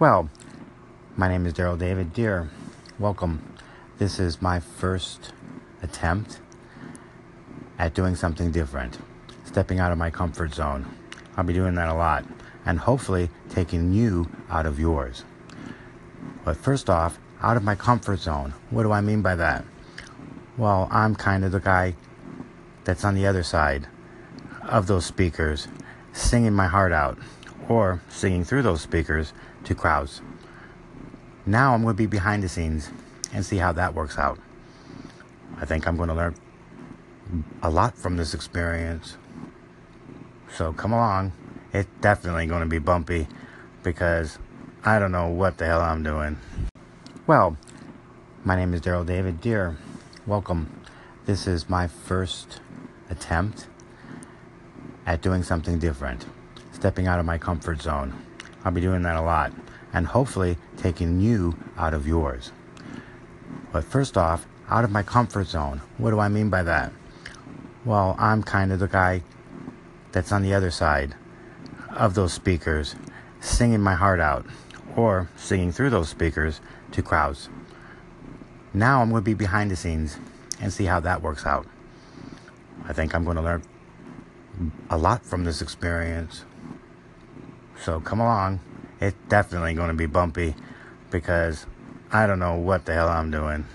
Well, my name is Daryl David Dear. Welcome. This is my first attempt at doing something different, stepping out of my comfort zone. I'll be doing that a lot and hopefully taking you out of yours. But first off, out of my comfort zone. What do I mean by that? Well, I'm kind of the guy that's on the other side of those speakers, singing my heart out or singing through those speakers to crowds. Now I'm going to be behind the scenes and see how that works out. I think I'm going to learn a lot from this experience. So come along. It's definitely going to be bumpy because I don't know what the hell I'm doing. Well, my name is Daryl David Dear, Welcome. This is my first attempt at doing something different, stepping out of my comfort zone. I'll be doing that a lot and hopefully taking you out of yours. But first off, out of my comfort zone. What do I mean by that? Well, I'm kind of the guy that's on the other side of those speakers, singing my heart out or singing through those speakers to crowds. Now I'm going to be behind the scenes and see how that works out. I think I'm going to learn a lot from this experience. So come along. It's definitely going to be bumpy because I don't know what the hell I'm doing.